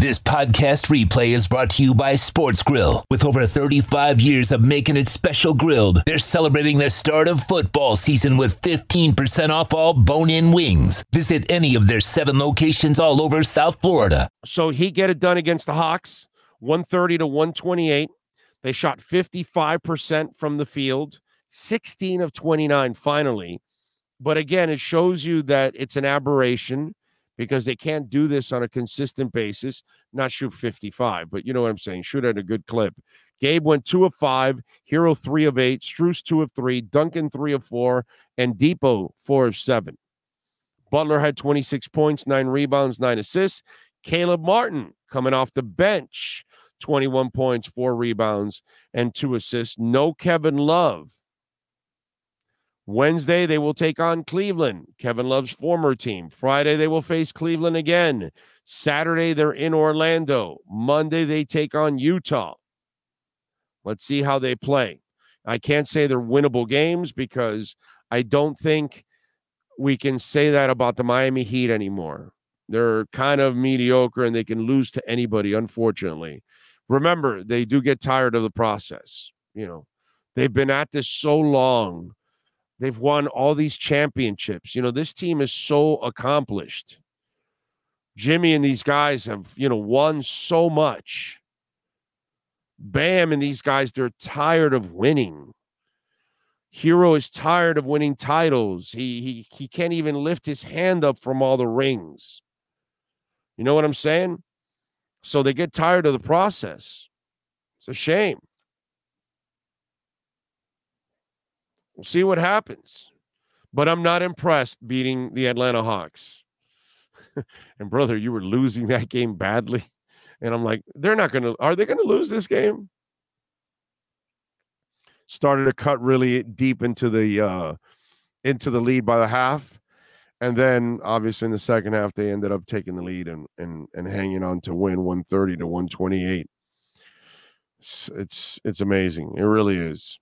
This podcast replay is brought to you by Sports Grill. With over 35 years of making it special grilled, they're celebrating the start of football season with 15% off all bone in wings. Visit any of their seven locations all over South Florida. So he get it done against the Hawks, 130 to 128. They shot 55% from the field, 16 of 29 finally. But again, it shows you that it's an aberration because they can't do this on a consistent basis. Not shoot 55, but you know what I'm saying. Shoot at a good clip. Gabe went two of five, Herro three of eight, Strus two of three, Duncan three of four, and Dipo four of seven. Butler had 26 points, nine rebounds, nine assists. Caleb Martin coming off the bench, 21 points, four rebounds, and two assists. No Kevin Love. Wednesday, they will take on Cleveland, Kevin Love's former team. Friday, they will face Cleveland again. Saturday, they're in Orlando. Monday, they take on Utah. Let's see how they play. I can't say they're winnable games because I don't think we can say that about the Miami Heat anymore. They're kind of mediocre and they can lose to anybody, unfortunately. Remember, they do get tired of the process. You know, they've been at this so long They've won all these championships. You know, this team is so accomplished. Jimmy and these guys have, you know, won so much. Bam and these guys, they're tired of winning. Herro is tired of winning titles. He he he can't even lift his hand up from all the rings. You know what I'm saying? So they get tired of the process. It's a shame. We'll see what happens. But I'm not impressed beating the Atlanta Hawks. and brother, you were losing that game badly. And I'm like, they're not going to, are they going to lose this game? Started to cut really deep into the, uh, into the lead by the half. And then obviously in the second half, they ended up taking the lead and, and, and hanging on to win 130 to 128. It's, it's, it's amazing. It really is.